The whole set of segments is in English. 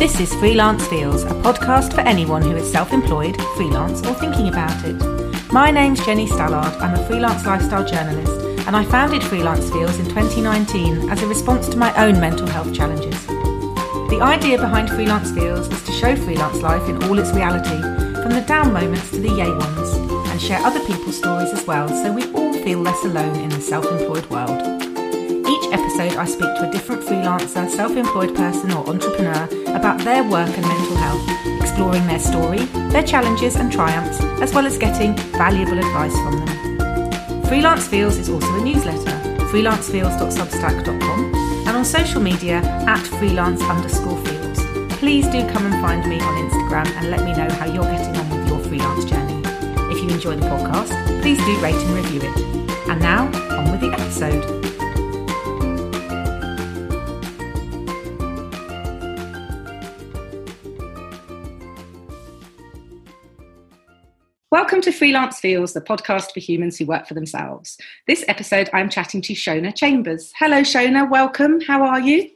This is Freelance Feels, a podcast for anyone who is self employed, freelance, or thinking about it. My name's Jenny Stallard. I'm a freelance lifestyle journalist, and I founded Freelance Feels in 2019 as a response to my own mental health challenges. The idea behind Freelance Feels is to show freelance life in all its reality, from the down moments to the yay ones, and share other people's stories as well so we all feel less alone in the self employed world. Episode, I speak to a different freelancer, self employed person, or entrepreneur about their work and mental health, exploring their story, their challenges and triumphs, as well as getting valuable advice from them. Freelance Feels is also a newsletter, freelancefeels.substack.com, and on social media at freelance underscore feels. Please do come and find me on Instagram and let me know how you're getting on with your freelance journey. If you enjoy the podcast, please do rate and review it. And now, on with the episode. Welcome to Freelance Feels, the podcast for humans who work for themselves. This episode, I'm chatting to Shona Chambers. Hello, Shona. Welcome. How are you?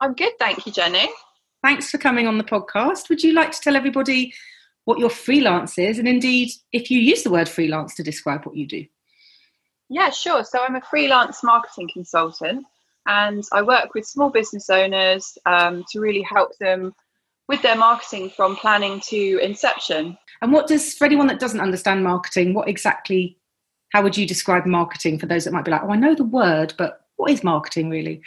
I'm good, thank you, Jenny. Thanks for coming on the podcast. Would you like to tell everybody what your freelance is, and indeed, if you use the word freelance to describe what you do? Yeah, sure. So I'm a freelance marketing consultant, and I work with small business owners um, to really help them with their marketing from planning to inception. And what does, for anyone that doesn't understand marketing, what exactly, how would you describe marketing for those that might be like, oh, I know the word, but what is marketing really?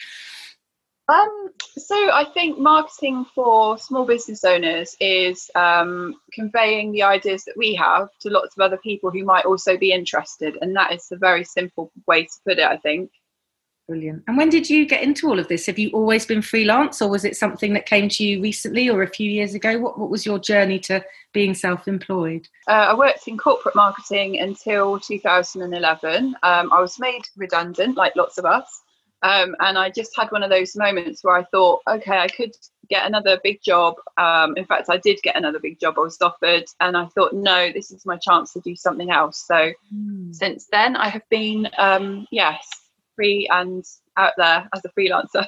Um, so I think marketing for small business owners is um, conveying the ideas that we have to lots of other people who might also be interested, and that is a very simple way to put it. I think. Brilliant. And when did you get into all of this? Have you always been freelance or was it something that came to you recently or a few years ago? What, what was your journey to being self employed? Uh, I worked in corporate marketing until 2011. Um, I was made redundant, like lots of us. Um, and I just had one of those moments where I thought, okay, I could get another big job. Um, in fact, I did get another big job I was offered. And I thought, no, this is my chance to do something else. So mm. since then, I have been, um, yes, free and out there as a freelancer.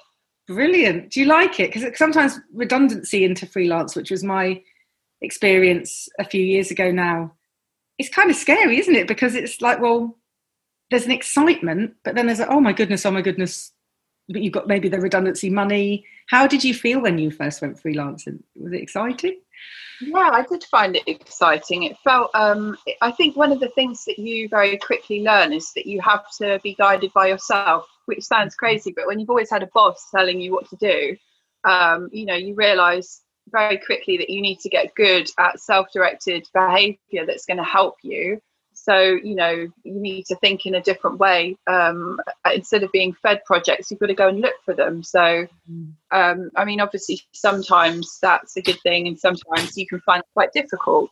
Brilliant. Do you like it? Because sometimes redundancy into freelance, which was my experience a few years ago now, it's kind of scary, isn't it? Because it's like, well, there's an excitement, but then there's a, oh my goodness, oh my goodness, but you've got maybe the redundancy money. How did you feel when you first went freelancing? Was it exciting? Yeah, I did find it exciting. It felt, um, I think one of the things that you very quickly learn is that you have to be guided by yourself, which sounds crazy, but when you've always had a boss telling you what to do, um, you know, you realize very quickly that you need to get good at self directed behavior that's going to help you so, you know, you need to think in a different way. Um, instead of being fed projects, you've got to go and look for them. So, um, I mean, obviously, sometimes that's a good thing, and sometimes you can find it quite difficult.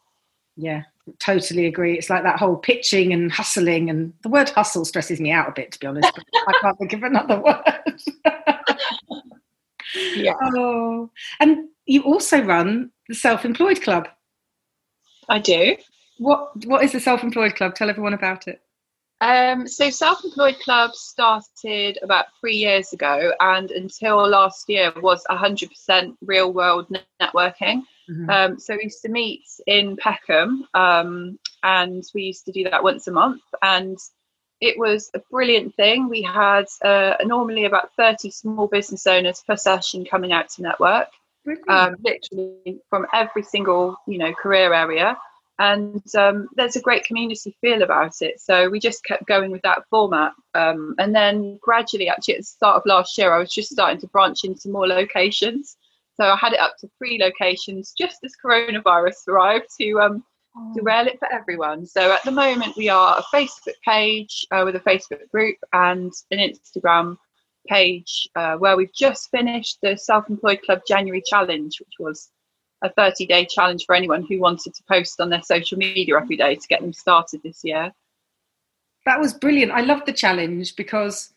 Yeah, totally agree. It's like that whole pitching and hustling, and the word hustle stresses me out a bit, to be honest. I can't think of another word. yeah. Oh, and you also run the Self Employed Club. I do. What What is the Self Employed Club? Tell everyone about it. Um, so Self Employed Club started about three years ago, and until last year was 100% real world networking. Mm-hmm. Um, so we used to meet in Peckham, um, and we used to do that once a month, and it was a brilliant thing. We had uh, normally about 30 small business owners per session coming out to network, um, literally from every single you know career area and um, there's a great community feel about it. So we just kept going with that format, um, and then gradually, actually, at the start of last year, I was just starting to branch into more locations. So I had it up to three locations just as coronavirus arrived to um, derail it for everyone. So at the moment, we are a Facebook page uh, with a Facebook group and an Instagram page uh, where we've just finished the Self Employed Club January Challenge, which was a 30 day challenge for anyone who wanted to post on their social media every day to get them started this year. That was brilliant. I loved the challenge because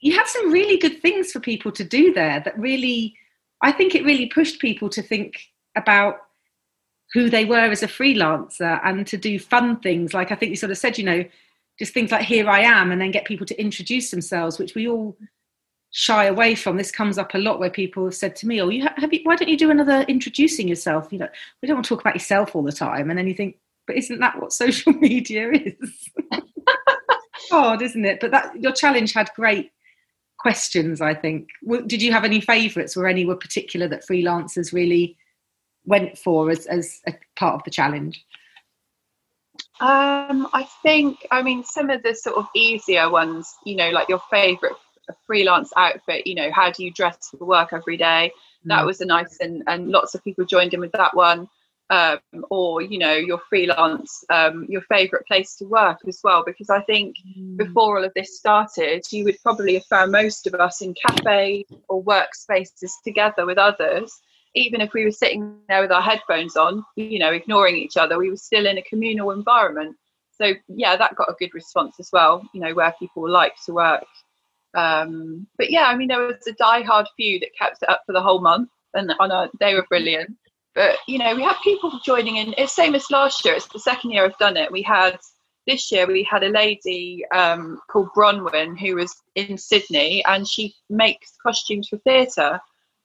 you had some really good things for people to do there that really, I think it really pushed people to think about who they were as a freelancer and to do fun things. Like I think you sort of said, you know, just things like here I am and then get people to introduce themselves, which we all shy away from. This comes up a lot where people have said to me, "Oh, you have you, why don't you do another introducing yourself?" You know, we don't want to talk about yourself all the time, and then you think, "But isn't that what social media is?" Hard, isn't it? But that your challenge had great questions. I think. Did you have any favourites? Were any were particular that freelancers really went for as as a part of the challenge? Um, I think, I mean, some of the sort of easier ones, you know, like your favourite freelance outfit, you know, how do you dress for work every day? That mm. was a nice, and, and lots of people joined in with that one. Um, or, you know, your freelance, um, your favourite place to work as well, because I think mm. before all of this started, you would probably have found most of us in cafes or workspaces together with others even if we were sitting there with our headphones on, you know, ignoring each other, we were still in a communal environment. So yeah, that got a good response as well. You know, where people like to work. Um, but yeah, I mean, there was a die-hard few that kept it up for the whole month, and on a, they were brilliant. But you know, we had people joining in. It's the same as last year. It's the second year I've done it. We had this year we had a lady um, called Bronwyn who was in Sydney, and she makes costumes for theatre.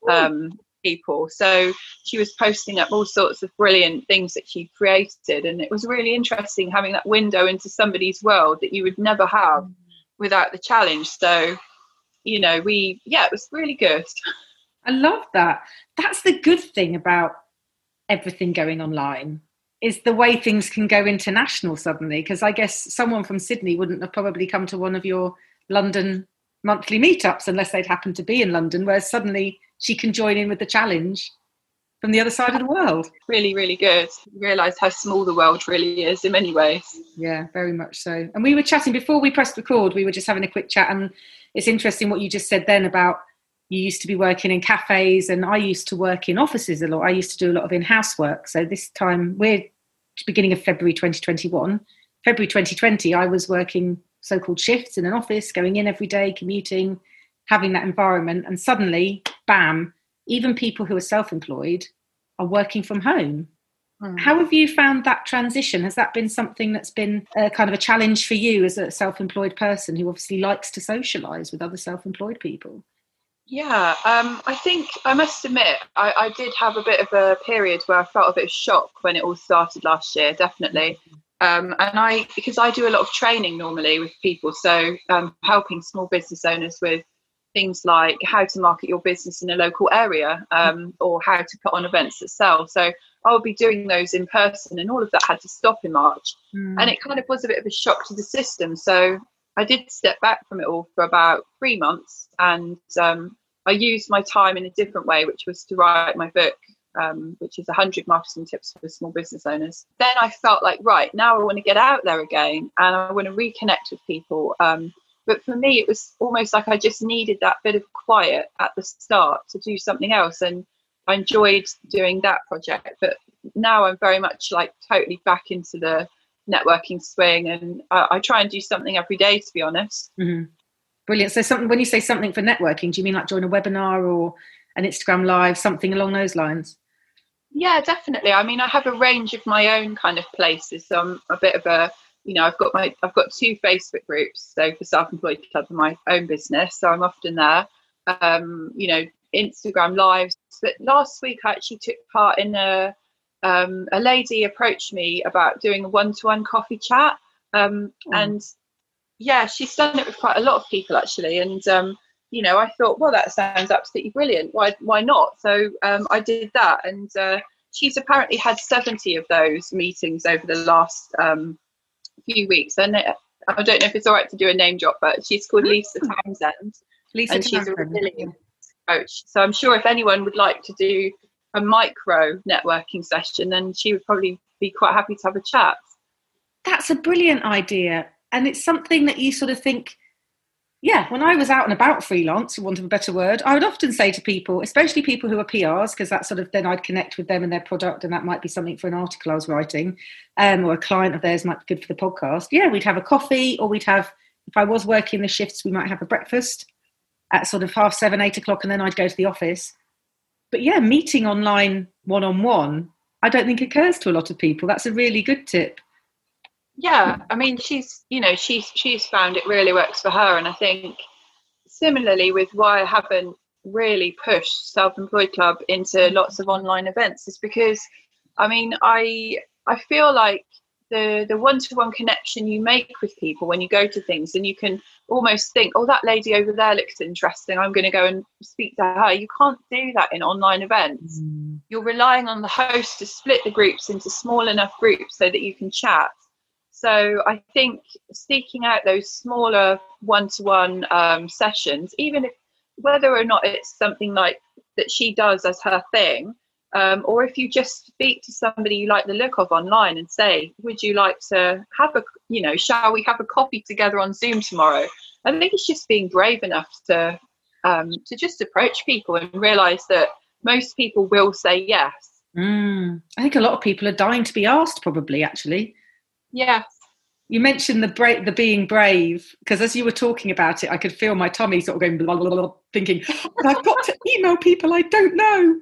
Um, people. So she was posting up all sorts of brilliant things that she created, and it was really interesting having that window into somebody's world that you would never have without the challenge. So, you know, we yeah, it was really good. I love that. That's the good thing about everything going online is the way things can go international suddenly because i guess someone from sydney wouldn't have probably come to one of your london monthly meetups unless they'd happened to be in london whereas suddenly she can join in with the challenge from the other side of the world. Really, really good. Realise how small the world really is in many ways. Yeah, very much so. And we were chatting before we pressed record, we were just having a quick chat, and it's interesting what you just said then about you used to be working in cafes, and I used to work in offices a lot. I used to do a lot of in house work. So this time, we're beginning of February 2021. February 2020, I was working so called shifts in an office, going in every day, commuting, having that environment. And suddenly, bam, even people who are self employed are working from home. Mm. How have you found that transition? Has that been something that's been a kind of a challenge for you as a self employed person who obviously likes to socialise with other self employed people? Yeah, um, I think I must admit I, I, did have a bit of a period where I felt a bit of shock when it all started last year, definitely. Um, and I, because I do a lot of training normally with people, so um, helping small business owners with things like how to market your business in a local area um, or how to put on events that sell. So I'll be doing those in person, and all of that had to stop in March. Mm. And it kind of was a bit of a shock to the system. So I did step back from it all for about three months, and um, I used my time in a different way, which was to write my book. Um, which is 100 marketing tips for small business owners. Then I felt like, right, now I want to get out there again and I want to reconnect with people. Um, but for me, it was almost like I just needed that bit of quiet at the start to do something else. And I enjoyed doing that project. But now I'm very much like totally back into the networking swing. And I, I try and do something every day, to be honest. Mm-hmm. Brilliant. So, something when you say something for networking, do you mean like join a webinar or an Instagram live, something along those lines? Yeah, definitely. I mean, I have a range of my own kind of places. So I'm a bit of a you know, I've got my I've got two Facebook groups. So for Self-Employed Club and my own business, so I'm often there. Um, you know, Instagram lives. But last week I actually took part in a um, a lady approached me about doing a one-to-one coffee chat, um, mm. and yeah, she's done it with quite a lot of people actually. And um, you know, I thought, well, that sounds absolutely brilliant. Why why not? So um, I did that, and uh, she's apparently had 70 of those meetings over the last um, few weeks. And I don't know if it's all right to do a name drop, but she's called Lisa Townsend. Lisa and she's a resilience coach. So I'm sure if anyone would like to do a micro networking session, then she would probably be quite happy to have a chat. That's a brilliant idea. And it's something that you sort of think yeah, when I was out and about freelance, for want of a better word, I would often say to people, especially people who are PRs, because that sort of then I'd connect with them and their product, and that might be something for an article I was writing, um, or a client of theirs might be good for the podcast. Yeah, we'd have a coffee, or we'd have, if I was working the shifts, we might have a breakfast at sort of half seven, eight o'clock, and then I'd go to the office. But yeah, meeting online one on one, I don't think occurs to a lot of people. That's a really good tip yeah i mean she's you know she's she's found it really works for her and i think similarly with why I haven't really pushed self-employed club into lots of online events is because I mean I I feel like the the one-to-one connection you make with people when you go to things and you can almost think oh that lady over there looks interesting. I'm going to go and speak to her. You can't do that in online events. Mm. you're relying on the host to split the groups into small enough groups so that you can chat so i think seeking out those smaller one-to-one um, sessions even if whether or not it's something like that she does as her thing um, or if you just speak to somebody you like the look of online and say, would you like to have a, you know, shall we have a coffee together on Zoom tomorrow? I think it's just being brave enough to um, to just approach people and realize that most people will say yes. Mm, I think a lot of people are dying to be asked, probably, actually. Yes. You mentioned the bra- the being brave because as you were talking about it, I could feel my tummy sort of going blah, blah, blah, thinking, I've got to email people I don't know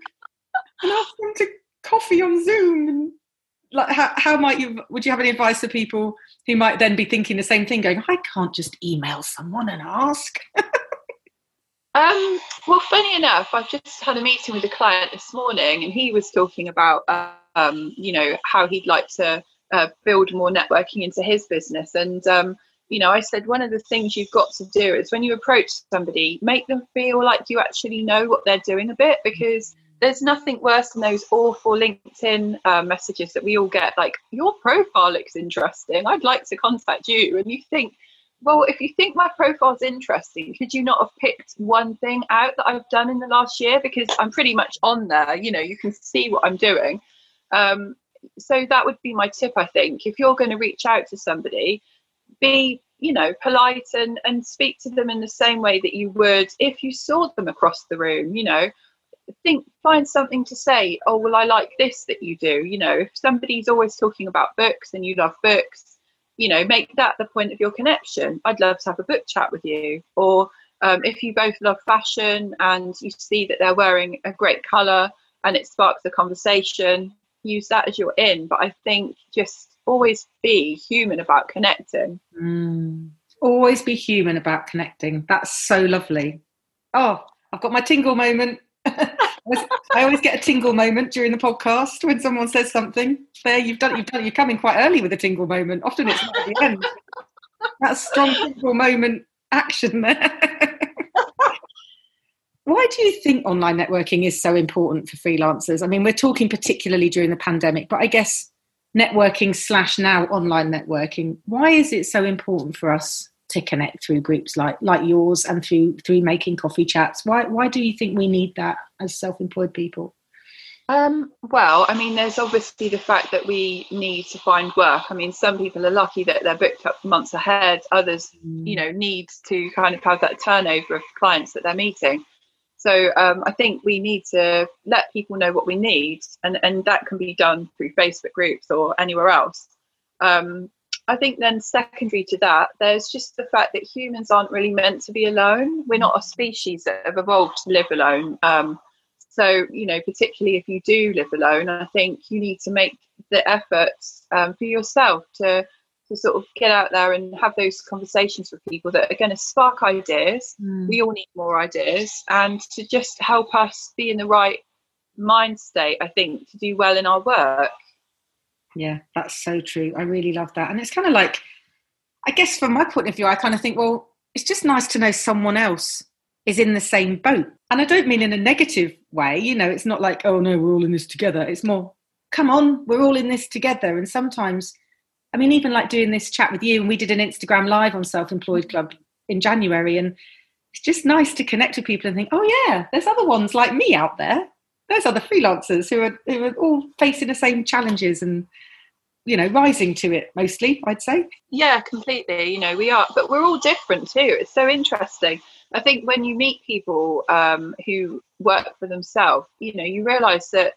and ask them to coffee on Zoom. And like, how, how might you? Would you have any advice for people who might then be thinking the same thing, going, "I can't just email someone and ask." um, well, funny enough, I've just had a meeting with a client this morning, and he was talking about, um, you know, how he'd like to uh, build more networking into his business, and um, you know, I said one of the things you've got to do is when you approach somebody, make them feel like you actually know what they're doing a bit because there's nothing worse than those awful LinkedIn uh, messages that we all get, like, your profile looks interesting. I'd like to contact you. And you think, well, if you think my profile's interesting, could you not have picked one thing out that I've done in the last year? Because I'm pretty much on there. You know, you can see what I'm doing. Um, so that would be my tip, I think. If you're going to reach out to somebody, be you know polite and and speak to them in the same way that you would if you saw them across the room you know. Think find something to say oh well i like this that you do you know. If somebody's always talking about books and you love books you know make that the point of your connection. I'd love to have a book chat with you or um, if you both love fashion and you see that they're wearing a great color and it sparks a conversation use that as your in but i think just always be human about connecting mm. always be human about connecting that's so lovely oh i've got my tingle moment I always get a tingle moment during the podcast when someone says something. There, you've done, you've done, you're coming quite early with a tingle moment. Often it's not at the end. That strong tingle moment action there. Why do you think online networking is so important for freelancers? I mean, we're talking particularly during the pandemic, but I guess networking slash now online networking. Why is it so important for us to connect through groups like like yours and through through making coffee chats why why do you think we need that as self-employed people um, well, I mean, there's obviously the fact that we need to find work. I mean, some people are lucky that they're booked up months ahead. Others, mm. you know, need to kind of have that turnover of clients that they're meeting. So um, I think we need to let people know what we need, and, and that can be done through Facebook groups or anywhere else. Um, I think then secondary to that, there's just the fact that humans aren't really meant to be alone. We're not a species that have evolved to live alone. Um, so, you know, particularly if you do live alone, I think you need to make the efforts um, for yourself to to sort of get out there and have those conversations with people that are going to spark ideas. Mm. We all need more ideas, and to just help us be in the right mind state. I think to do well in our work yeah that's so true i really love that and it's kind of like i guess from my point of view i kind of think well it's just nice to know someone else is in the same boat and i don't mean in a negative way you know it's not like oh no we're all in this together it's more come on we're all in this together and sometimes i mean even like doing this chat with you and we did an instagram live on self-employed club in january and it's just nice to connect with people and think oh yeah there's other ones like me out there. There's other freelancers who are who are all facing the same challenges and you know rising to it mostly i'd say. Yeah completely you know we are but we're all different too. It's so interesting. I think when you meet people um, who work for themselves you know you realize that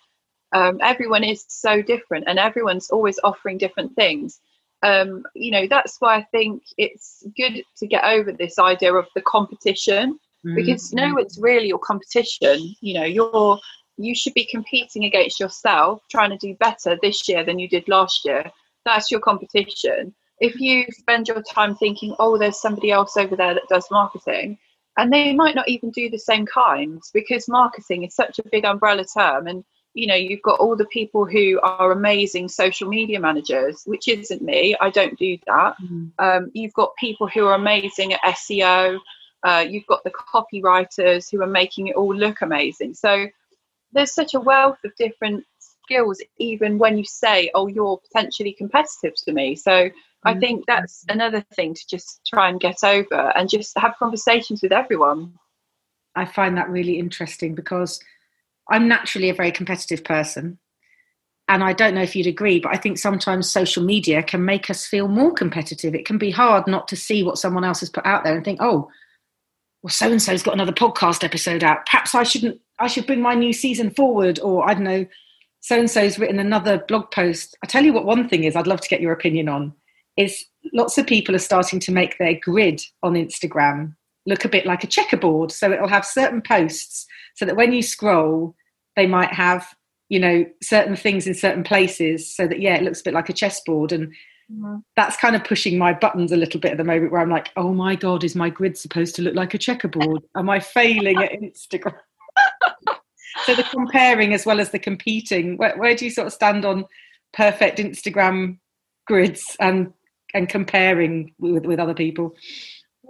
um, everyone is so different and everyone's always offering different things um, you know that's why i think it's good to get over this idea of the competition mm-hmm. because no it's really your competition you know you're you should be competing against yourself, trying to do better this year than you did last year. That's your competition. If you spend your time thinking, oh, there's somebody else over there that does marketing, and they might not even do the same kinds because marketing is such a big umbrella term and you know you've got all the people who are amazing social media managers which isn't me i don't do that mm. um, you've got people who are amazing at seo uh, you've got the copywriters who are making it all look amazing so there's such a wealth of different skills even when you say oh you're potentially competitive to me so I mm. think that's another thing to just try and get over and just have conversations with everyone. I find that really interesting because I'm naturally a very competitive person. And I don't know if you'd agree, but I think sometimes social media can make us feel more competitive. It can be hard not to see what someone else has put out there and think, oh, well, so and so's got another podcast episode out. Perhaps I shouldn't, I should bring my new season forward. Or I don't know, so and so's written another blog post. I tell you what, one thing is I'd love to get your opinion on is lots of people are starting to make their grid on Instagram look a bit like a checkerboard. So it'll have certain posts so that when you scroll, they might have, you know, certain things in certain places so that, yeah, it looks a bit like a chessboard. And mm-hmm. that's kind of pushing my buttons a little bit at the moment where I'm like, oh my God, is my grid supposed to look like a checkerboard? Am I failing at Instagram? so the comparing as well as the competing, where, where do you sort of stand on perfect Instagram grids and and comparing with, with other people?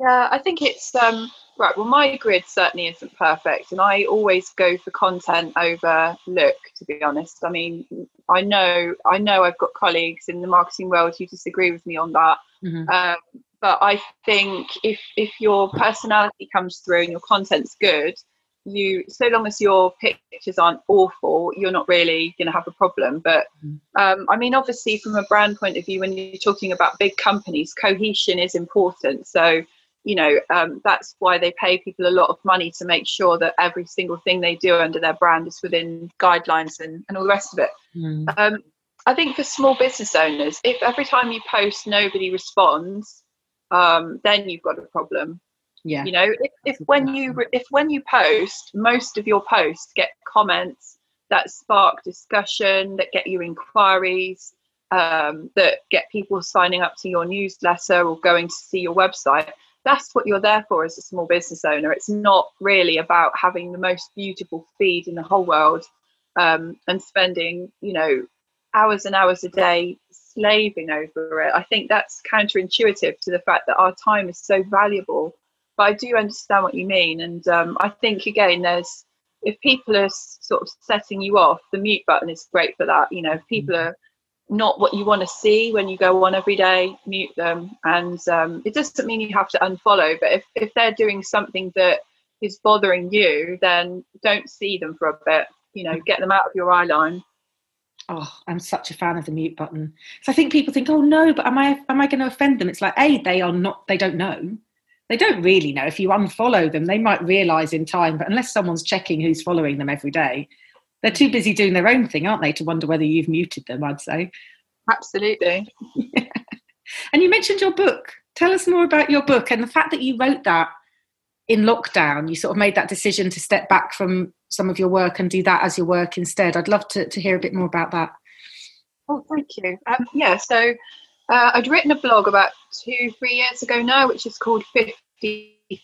Yeah, I think it's um, right. Well, my grid certainly isn't perfect, and I always go for content over look. To be honest, I mean, I know, I know, I've got colleagues in the marketing world who disagree with me on that. Mm-hmm. Um, but I think if if your personality comes through and your content's good, you so long as your pictures aren't awful you're not really going to have a problem but mm. um, i mean obviously from a brand point of view when you're talking about big companies cohesion is important so you know um, that's why they pay people a lot of money to make sure that every single thing they do under their brand is within guidelines and, and all the rest of it. Mm. um, i think for small business owners if every time you post nobody responds um, then you've got a problem. Yeah. You know if, if when you if when you post most of your posts get comments that spark discussion that get you inquiries um, that get people signing up to your newsletter or going to see your website that's what you're there for as a small business owner it's not really about having the most beautiful feed in the whole world um, and spending you know hours and hours a day slaving over it i think that's counterintuitive to the fact that our time is so valuable but I do understand what you mean. And um, I think again, there's if people are sort of setting you off, the mute button is great for that. You know, if people mm-hmm. are not what you want to see when you go on every day, mute them. And um, it doesn't mean you have to unfollow, but if, if they're doing something that is bothering you, then don't see them for a bit. You know, get them out of your eye line. Oh, I'm such a fan of the mute button. So I think people think, oh no, but am I am I going to offend them? It's like, a they are not, they don't know they don't really know. If you unfollow them, they might realize in time, but unless someone's checking who's following them every day, they're too busy doing their own thing, aren't they, to wonder whether you've muted them, I'd say. Absolutely. yeah. And you mentioned your book. Tell us more about your book and the fact that you wrote that in lockdown. You sort of made that decision to step back from some of your work and do that as your work instead. I'd love to, to hear a bit more about that. Oh, thank you. Um, yeah, so uh, I'd written a blog about two, three years ago now, which is called 50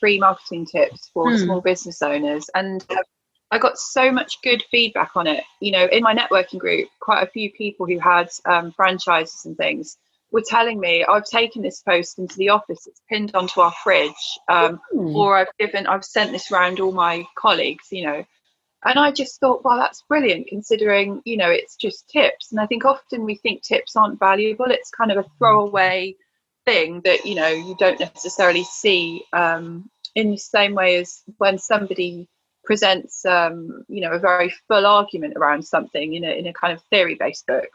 Free Marketing Tips for hmm. Small Business Owners. And uh, I got so much good feedback on it. You know, in my networking group, quite a few people who had um, franchises and things were telling me, I've taken this post into the office, it's pinned onto our fridge, um, or I've given, I've sent this around all my colleagues, you know and I just thought, well, that's brilliant considering, you know, it's just tips. And I think often we think tips aren't valuable. It's kind of a throwaway thing that, you know, you don't necessarily see um, in the same way as when somebody presents, um, you know, a very full argument around something in a, in a kind of theory based book.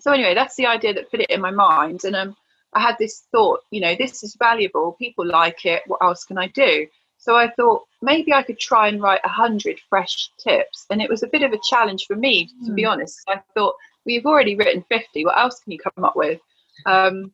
So, anyway, that's the idea that put it in my mind. And um, I had this thought, you know, this is valuable. People like it. What else can I do? So I thought maybe I could try and write a hundred fresh tips. And it was a bit of a challenge for me, to mm. be hmm. honest. I thought, we've already written 50. What else can you come up with? Um,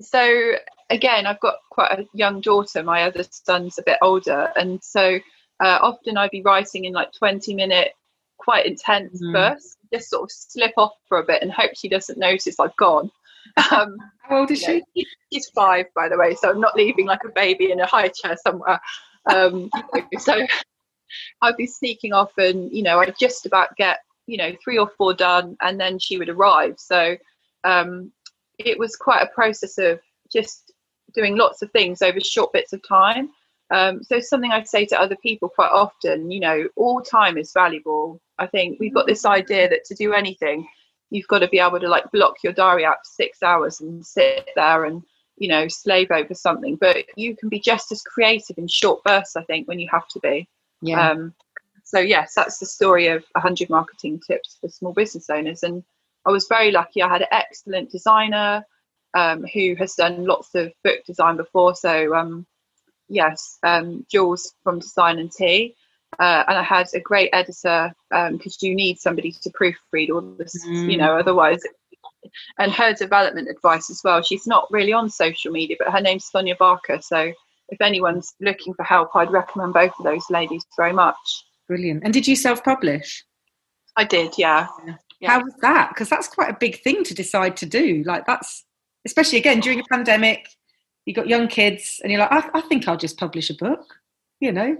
so again, I've got quite a young daughter. My other son's a bit older. And so uh, often I'd be writing in like 20 minute, quite intense mm. bursts, just sort of slip off for a bit and hope she doesn't notice I've gone. Um, How old is she? She's five, by the way, so I'm not leaving like a baby in a high chair somewhere. Um, so I'd be sneaking off, and you know, I'd just about get you know three or four done, and then she would arrive. So um, it was quite a process of just doing lots of things over short bits of time. Um, so something I'd say to other people quite often, you know, all time is valuable. I think we've got this idea that to do anything, you've got to be able to like block your diary out for six hours and sit there and you know slave over something. But you can be just as creative in short bursts. I think when you have to be. Yeah. Um, so yes, that's the story of 100 marketing tips for small business owners. And I was very lucky. I had an excellent designer um, who has done lots of book design before. So um, yes, um, Jules from Design and Tea. Uh, and I had a great editor um because um, you need somebody to proofread all this, mm. you know, otherwise. And her development advice as well. She's not really on social media, but her name's Sonia Barker. So if anyone's looking for help, I'd recommend both of those ladies very much. Brilliant. And did you self-publish? I did, yeah. yeah. How was that? Because that's quite a big thing to decide to do. Like that's especially again during a pandemic you've got young kids and you're like I, I, think i'll just publish a book you know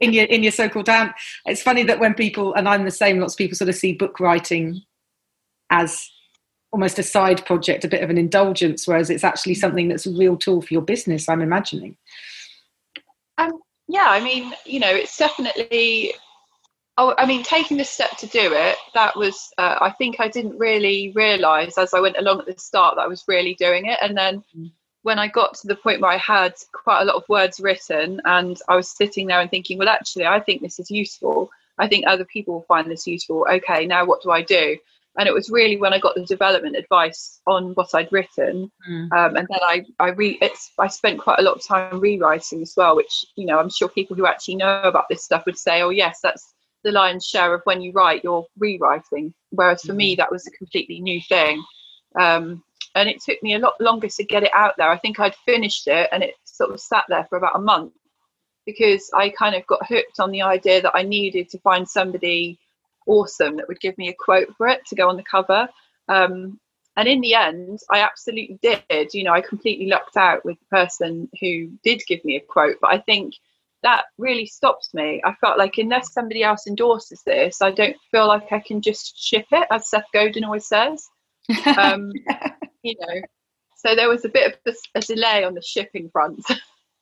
in your in your so-called down it's funny that when people and i'm the same lots of people sort of see book writing as almost a side project a bit of an indulgence whereas it's actually something that's a real tool for your business i'm imagining um yeah i mean you know it's definitely Oh, I mean, taking the step to do it, that was, uh, I think I didn't really realize as I went along at the start that I was really doing it. And then mm. When I got to the point where I had quite a lot of words written and I was sitting there and thinking, well, actually, I think this is useful. I think other people will find this useful. Okay, now what do I do? And it was really when I got the development advice on what I'd written, mm. um, and then I I re it's I spent quite a lot of time rewriting as well, which you know I'm sure people who actually know about this stuff would say, oh yes, that's the lion's share of when you write, you're rewriting. Whereas for me, mm-hmm. that was a completely new thing. Um, and it took me a lot longer to get it out there. I think I'd finished it and it sort of sat there for about a month because I kind of got hooked on the idea that I needed to find somebody awesome that would give me a quote for it to go on the cover. Um, and in the end, I absolutely did. You know, I completely lucked out with the person who did give me a quote. But I think that really stops me. I felt like unless somebody else endorses this, I don't feel like I can just ship it, as Seth Godin always says. Um, you know, so there was a bit of a, a delay on the shipping front.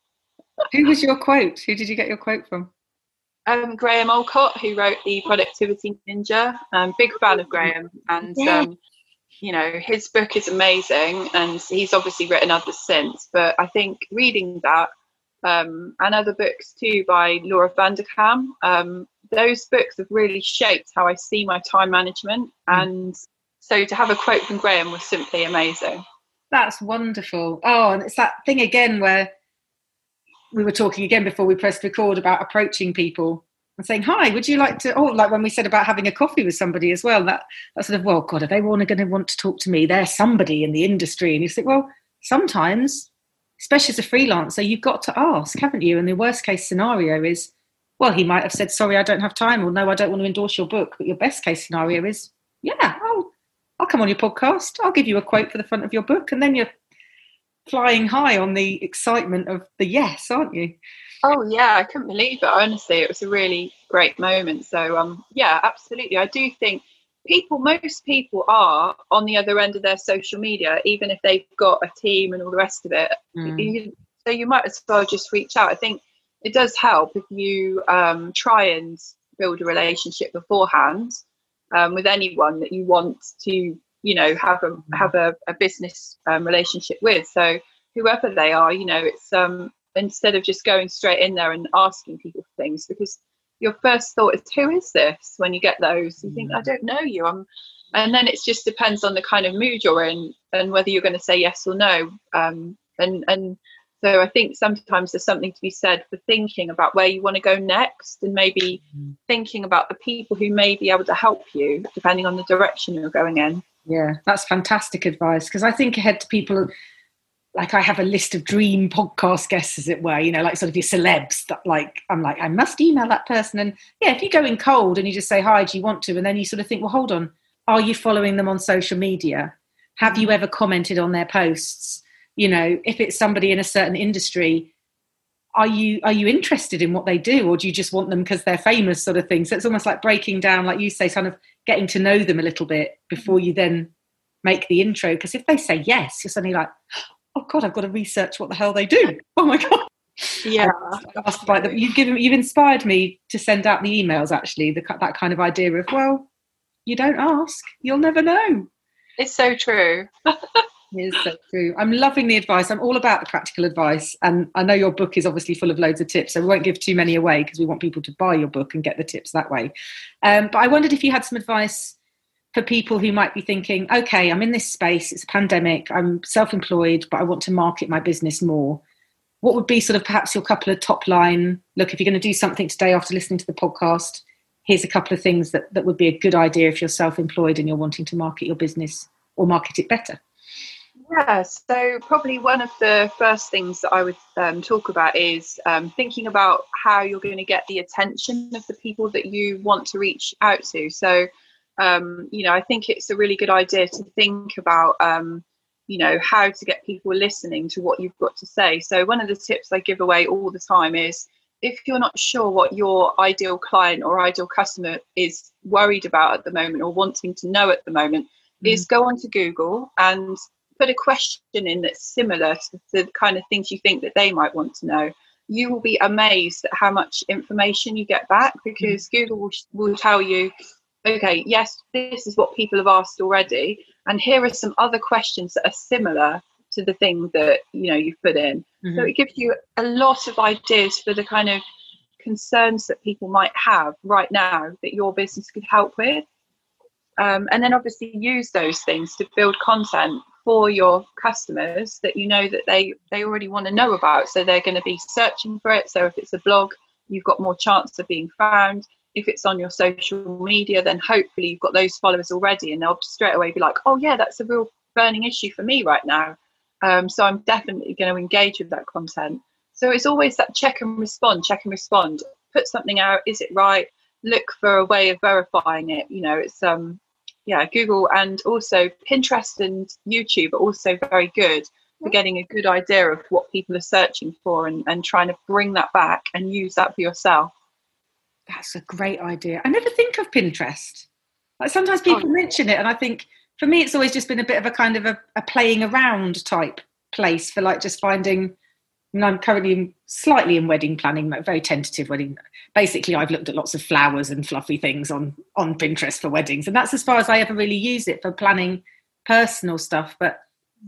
who was your quote? Who did you get your quote from? Um, Graham Allcott, who wrote the Productivity Ninja. Um, big fan of Graham, and yeah. um, you know his book is amazing, and he's obviously written others since. But I think reading that um, and other books too by Laura Vanderkam. Um, those books have really shaped how I see my time management. Mm. And so to have a quote from Graham was simply amazing. That's wonderful. Oh, and it's that thing again where we were talking again before we pressed record about approaching people and saying, "Hi, would you like to?" Oh, like when we said about having a coffee with somebody as well. That that sort of, well, God, are they going to want to talk to me? They're somebody in the industry, and you think, well, sometimes especially as a freelancer, you've got to ask, haven't you? And the worst case scenario is, well, he might have said, sorry, I don't have time, or no, I don't want to endorse your book. But your best case scenario is, yeah, I'll, I'll come on your podcast. I'll give you a quote for the front of your book. And then you're flying high on the excitement of the yes, aren't you? Oh yeah, I couldn't believe it. Honestly, it was a really great moment. So um, yeah, absolutely. I do think people most people are on the other end of their social media even if they've got a team and all the rest of it mm. so you might as well just reach out i think it does help if you um, try and build a relationship beforehand um, with anyone that you want to you know have a mm. have a, a business um, relationship with so whoever they are you know it's um instead of just going straight in there and asking people for things because your first thought is who is this when you get those you think i mm. don't know you i'm and then it just depends on the kind of mood you're in and whether you're going to say yes or no um, and and so i think sometimes there's something to be said for thinking about where you want to go next and maybe mm. thinking about the people who may be able to help you depending on the direction you're going in yeah that's fantastic advice because i think ahead to people like I have a list of dream podcast guests, as it were, you know, like sort of your celebs that like I'm like, I must email that person. And yeah, if you go in cold and you just say, Hi, do you want to? And then you sort of think, Well, hold on, are you following them on social media? Have you ever commented on their posts? You know, if it's somebody in a certain industry, are you are you interested in what they do or do you just want them because they're famous sort of thing? So it's almost like breaking down like you say kind of getting to know them a little bit before mm-hmm. you then make the intro. Because if they say yes you're suddenly like oh god i've got to research what the hell they do. Oh my god. Yeah. You've given you've inspired me to send out the emails actually the, that kind of idea of well you don't ask you'll never know. It's so true is so true. I'm loving the advice. I'm all about the practical advice. And I know your book is obviously full of loads of tips, so we won't give too many away because we want people to buy your book and get the tips that way. Um, but I wondered if you had some advice for people who might be thinking, okay, I'm in this space, it's a pandemic, I'm self employed, but I want to market my business more. What would be sort of perhaps your couple of top line? Look, if you're going to do something today after listening to the podcast, here's a couple of things that, that would be a good idea if you're self employed and you're wanting to market your business or market it better. Yeah, so probably one of the first things that I would um, talk about is um, thinking about how you're going to get the attention of the people that you want to reach out to. So, um, you know, I think it's a really good idea to think about, um, you know, how to get people listening to what you've got to say. So, one of the tips I give away all the time is if you're not sure what your ideal client or ideal customer is worried about at the moment or wanting to know at the moment, mm. is go onto Google and put a question in that's similar to the kind of things you think that they might want to know, you will be amazed at how much information you get back because mm-hmm. Google will, will tell you, okay, yes, this is what people have asked already, and here are some other questions that are similar to the thing that you know you've put in. Mm-hmm. So it gives you a lot of ideas for the kind of concerns that people might have right now that your business could help with. Um, and then obviously use those things to build content for your customers that you know that they they already want to know about. So they're going to be searching for it. So if it's a blog you've got more chance of being found. If it's on your social media then hopefully you've got those followers already and they'll straight away be like oh yeah that's a real burning issue for me right now. Um, so i'm definitely going to engage with that content. So it's always that check and respond check and respond. Put something out. Is it right? Look for a way of verifying it. You know it's um yeah, Google and also Pinterest and YouTube are also very good for getting a good idea of what people are searching for and, and trying to bring that back and use that for yourself. That's a great idea. I never think of Pinterest. Like sometimes oh, people oh. mention it, and I think for me, it's always just been a bit of a kind of a, a playing around type place for like just finding and I'm currently slightly in wedding planning, but very tentative wedding. Basically, I've looked at lots of flowers and fluffy things on on Pinterest for weddings, and that's as far as I ever really use it for planning personal stuff. But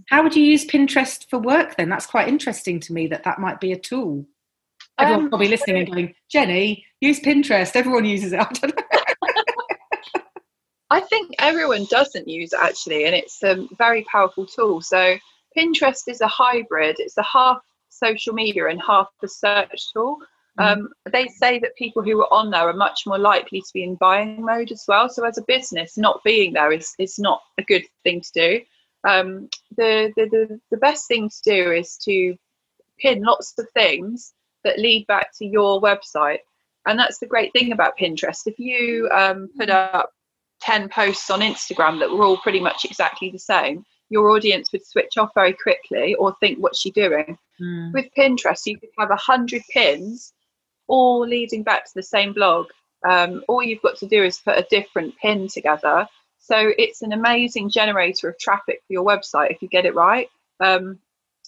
how would you use Pinterest for work then? That's quite interesting to me that that might be a tool. Everyone's um, probably listening and going, Jenny, use Pinterest. Everyone uses it. I. I think everyone doesn't use it actually, and it's a very powerful tool. So Pinterest is a hybrid. It's a half social media and half the search tool. Um, they say that people who are on there are much more likely to be in buying mode as well. So as a business, not being there is, is not a good thing to do. Um, the, the, the, the best thing to do is to pin lots of things that lead back to your website. And that's the great thing about Pinterest. If you um, put up 10 posts on Instagram that were all pretty much exactly the same, your audience would switch off very quickly or think, what's she doing? Mm. With Pinterest, you could have a hundred pins all leading back to the same blog. Um, all you've got to do is put a different pin together. So it's an amazing generator of traffic for your website if you get it right. Um,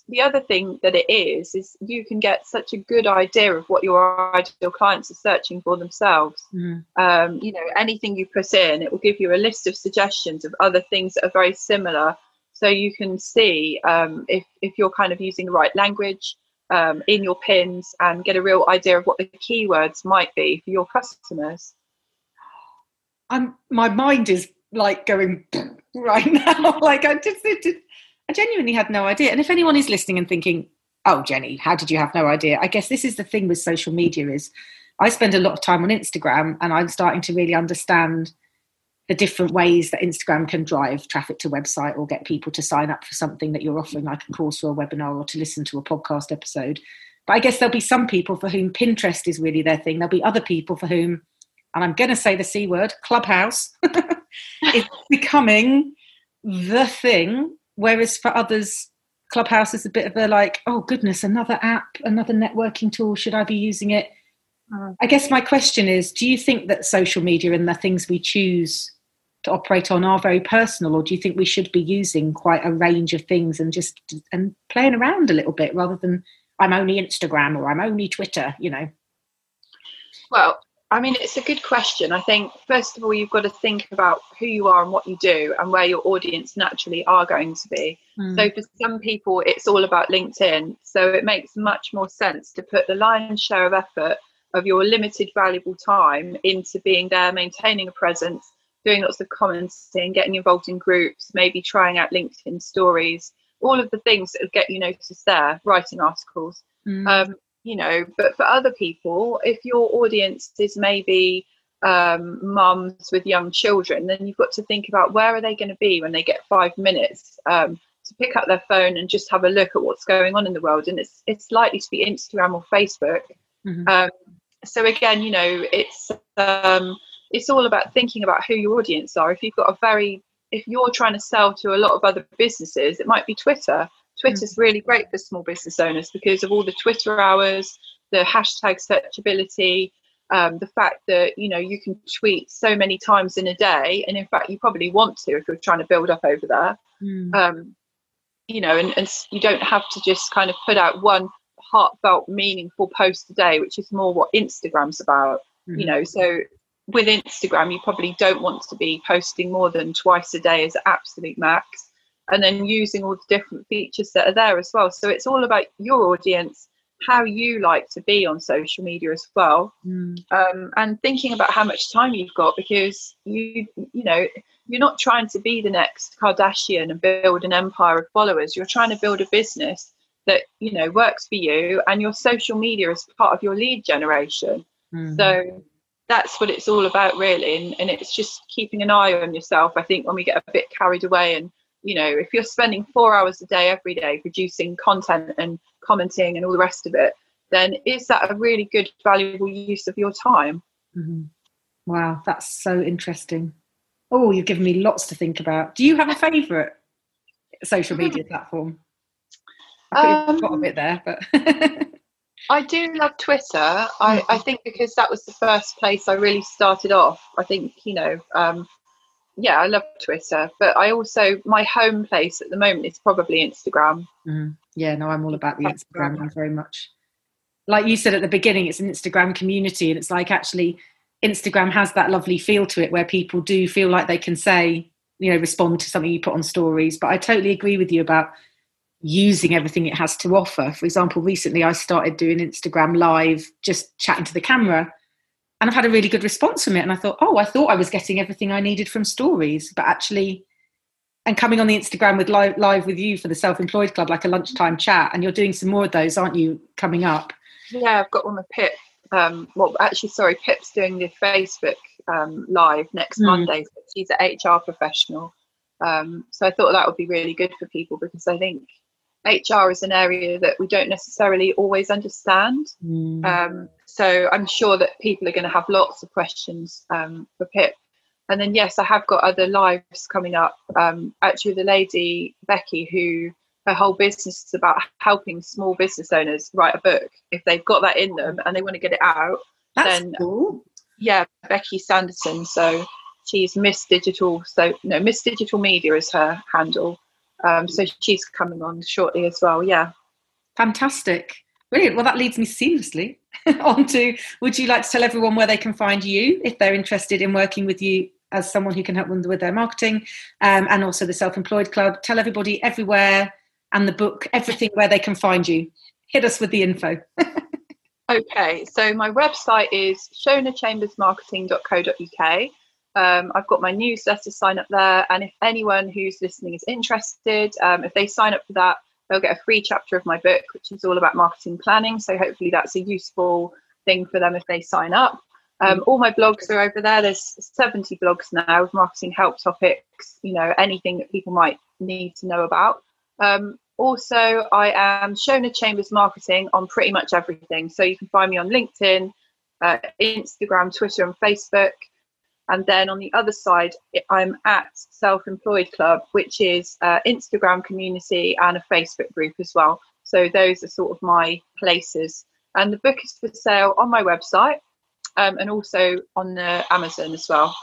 the other thing that it is is you can get such a good idea of what your ideal clients are searching for themselves. Mm. Um, you know, anything you put in, it will give you a list of suggestions of other things that are very similar so you can see um, if, if you're kind of using the right language um, in your pins and get a real idea of what the keywords might be for your customers. I'm my mind is like going right now. like I just, I genuinely had no idea. And if anyone is listening and thinking, "Oh, Jenny, how did you have no idea?" I guess this is the thing with social media is I spend a lot of time on Instagram, and I'm starting to really understand the different ways that Instagram can drive traffic to website or get people to sign up for something that you're offering, like a course or a webinar or to listen to a podcast episode. But I guess there'll be some people for whom Pinterest is really their thing. There'll be other people for whom, and I'm going to say the C word, Clubhouse is becoming the thing. Whereas for others, Clubhouse is a bit of a like, oh goodness, another app, another networking tool. Should I be using it? Uh, I guess my question is do you think that social media and the things we choose to operate on are very personal, or do you think we should be using quite a range of things and just and playing around a little bit rather than I'm only Instagram or I'm only Twitter, you know? Well, I mean, it's a good question. I think, first of all, you've got to think about who you are and what you do and where your audience naturally are going to be. Mm. So, for some people, it's all about LinkedIn. So, it makes much more sense to put the lion's share of effort of your limited, valuable time into being there, maintaining a presence, doing lots of commenting, getting involved in groups, maybe trying out LinkedIn stories, all of the things that get you noticed there, writing articles. Mm. Um, you know but for other people if your audience is maybe um, mums with young children then you've got to think about where are they going to be when they get five minutes um, to pick up their phone and just have a look at what's going on in the world and it's it's likely to be instagram or facebook mm-hmm. um, so again you know it's um, it's all about thinking about who your audience are if you've got a very if you're trying to sell to a lot of other businesses it might be twitter Twitter's mm. really great for small business owners because of all the Twitter hours, the hashtag searchability, um, the fact that you know you can tweet so many times in a day, and in fact you probably want to if you're trying to build up over there. Mm. Um, you know, and, and you don't have to just kind of put out one heartfelt, meaningful post a day, which is more what Instagram's about. Mm. You know, so with Instagram, you probably don't want to be posting more than twice a day as absolute max and then using all the different features that are there as well. So it's all about your audience, how you like to be on social media as well, mm. um, and thinking about how much time you've got because you you know you're not trying to be the next Kardashian and build an empire of followers. You're trying to build a business that you know works for you, and your social media is part of your lead generation. Mm. So that's what it's all about really. And, and it's just keeping an eye on yourself i think when we get a bit carried away and you know if you're spending four hours a day every day producing content and commenting and all the rest of it then is that a really good valuable use of your time? Mm-hmm. wow that's so interesting. Oh you've given me lots to think about. Do you have a favorite social media platform? I um, got a bit there but I do love Twitter. I, I mm-hmm. think because that was the first place I really started off. I think, you know, um, yeah, I love Twitter, but I also my home place at the moment is probably Instagram. Mm. Yeah, no, I'm all about the Instagram very much. Like you said at the beginning, it's an Instagram community, and it's like actually Instagram has that lovely feel to it where people do feel like they can say, you know, respond to something you put on stories. But I totally agree with you about using everything it has to offer. For example, recently I started doing Instagram live, just chatting to the camera and I've had a really good response from it. And I thought, oh, I thought I was getting everything I needed from stories, but actually, and coming on the Instagram with live, live with you for the Self Employed Club, like a lunchtime chat, and you're doing some more of those, aren't you? Coming up. Yeah, I've got one with Pip. Um, well, actually, sorry, Pip's doing the Facebook um, live next mm. Monday. She's an HR professional, um, so I thought that would be really good for people because I think HR is an area that we don't necessarily always understand. Mm. Um, so I'm sure that people are going to have lots of questions um, for Pip. And then, yes, I have got other lives coming up. Um, actually, the lady, Becky, who her whole business is about helping small business owners write a book. If they've got that in them and they want to get it out, That's then cool. yeah, Becky Sanderson. So she's Miss Digital. So no, Miss Digital Media is her handle. Um, so she's coming on shortly as well. Yeah. Fantastic. Brilliant. Well, that leads me seamlessly on to would you like to tell everyone where they can find you if they're interested in working with you as someone who can help them with their marketing um, and also the Self Employed Club? Tell everybody everywhere and the book, everything where they can find you. Hit us with the info. okay. So my website is shonachambersmarketing.co.uk. Um, I've got my newsletter sign up there, and if anyone who's listening is interested, um, if they sign up for that, they'll get a free chapter of my book, which is all about marketing planning. So hopefully that's a useful thing for them if they sign up. Um, all my blogs are over there. There's 70 blogs now with marketing help topics, you know, anything that people might need to know about. Um, also, I am Shona Chambers Marketing on pretty much everything. So you can find me on LinkedIn, uh, Instagram, Twitter, and Facebook. And then on the other side, I'm at Self Employed Club, which is an Instagram community and a Facebook group as well. So those are sort of my places. And the book is for sale on my website um, and also on the Amazon as well.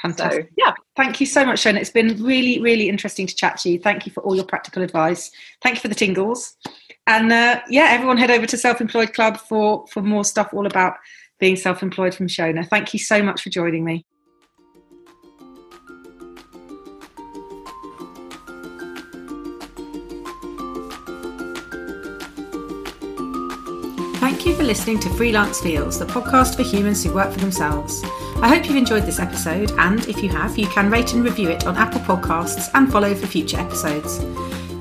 Fantastic. So, yeah. Thank you so much, Shona. It's been really, really interesting to chat to you. Thank you for all your practical advice. Thank you for the tingles. And uh, yeah, everyone head over to Self Employed Club for, for more stuff all about being self employed from Shona. Thank you so much for joining me. Listening to Freelance Feels, the podcast for humans who work for themselves. I hope you've enjoyed this episode, and if you have, you can rate and review it on Apple Podcasts and follow for future episodes.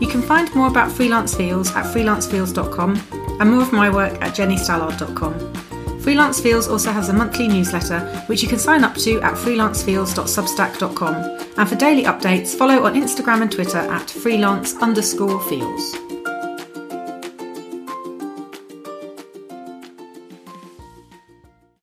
You can find more about Freelance Feels at freelancefeels.com and more of my work at jennystallard.com. Freelance Feels also has a monthly newsletter which you can sign up to at freelancefeels.substack.com. And for daily updates, follow on Instagram and Twitter at freelance underscore feels.